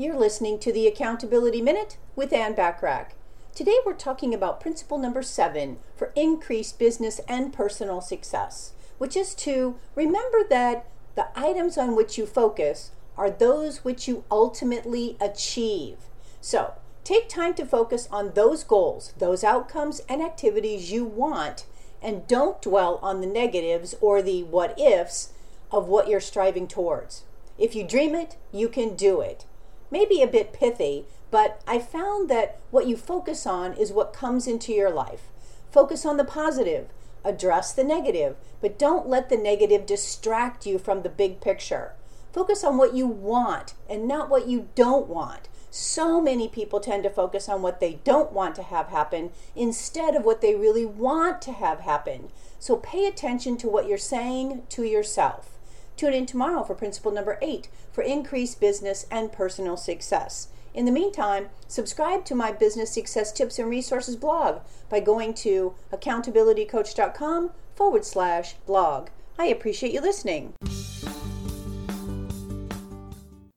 You're listening to the Accountability Minute with Ann Bachrach. Today we're talking about principle number seven for increased business and personal success, which is to remember that the items on which you focus are those which you ultimately achieve. So take time to focus on those goals, those outcomes, and activities you want, and don't dwell on the negatives or the what ifs of what you're striving towards. If you dream it, you can do it. Maybe a bit pithy, but I found that what you focus on is what comes into your life. Focus on the positive, address the negative, but don't let the negative distract you from the big picture. Focus on what you want and not what you don't want. So many people tend to focus on what they don't want to have happen instead of what they really want to have happen. So pay attention to what you're saying to yourself. Tune in tomorrow for principle number eight for increased business and personal success. In the meantime, subscribe to my business success tips and resources blog by going to accountabilitycoach.com forward slash blog. I appreciate you listening.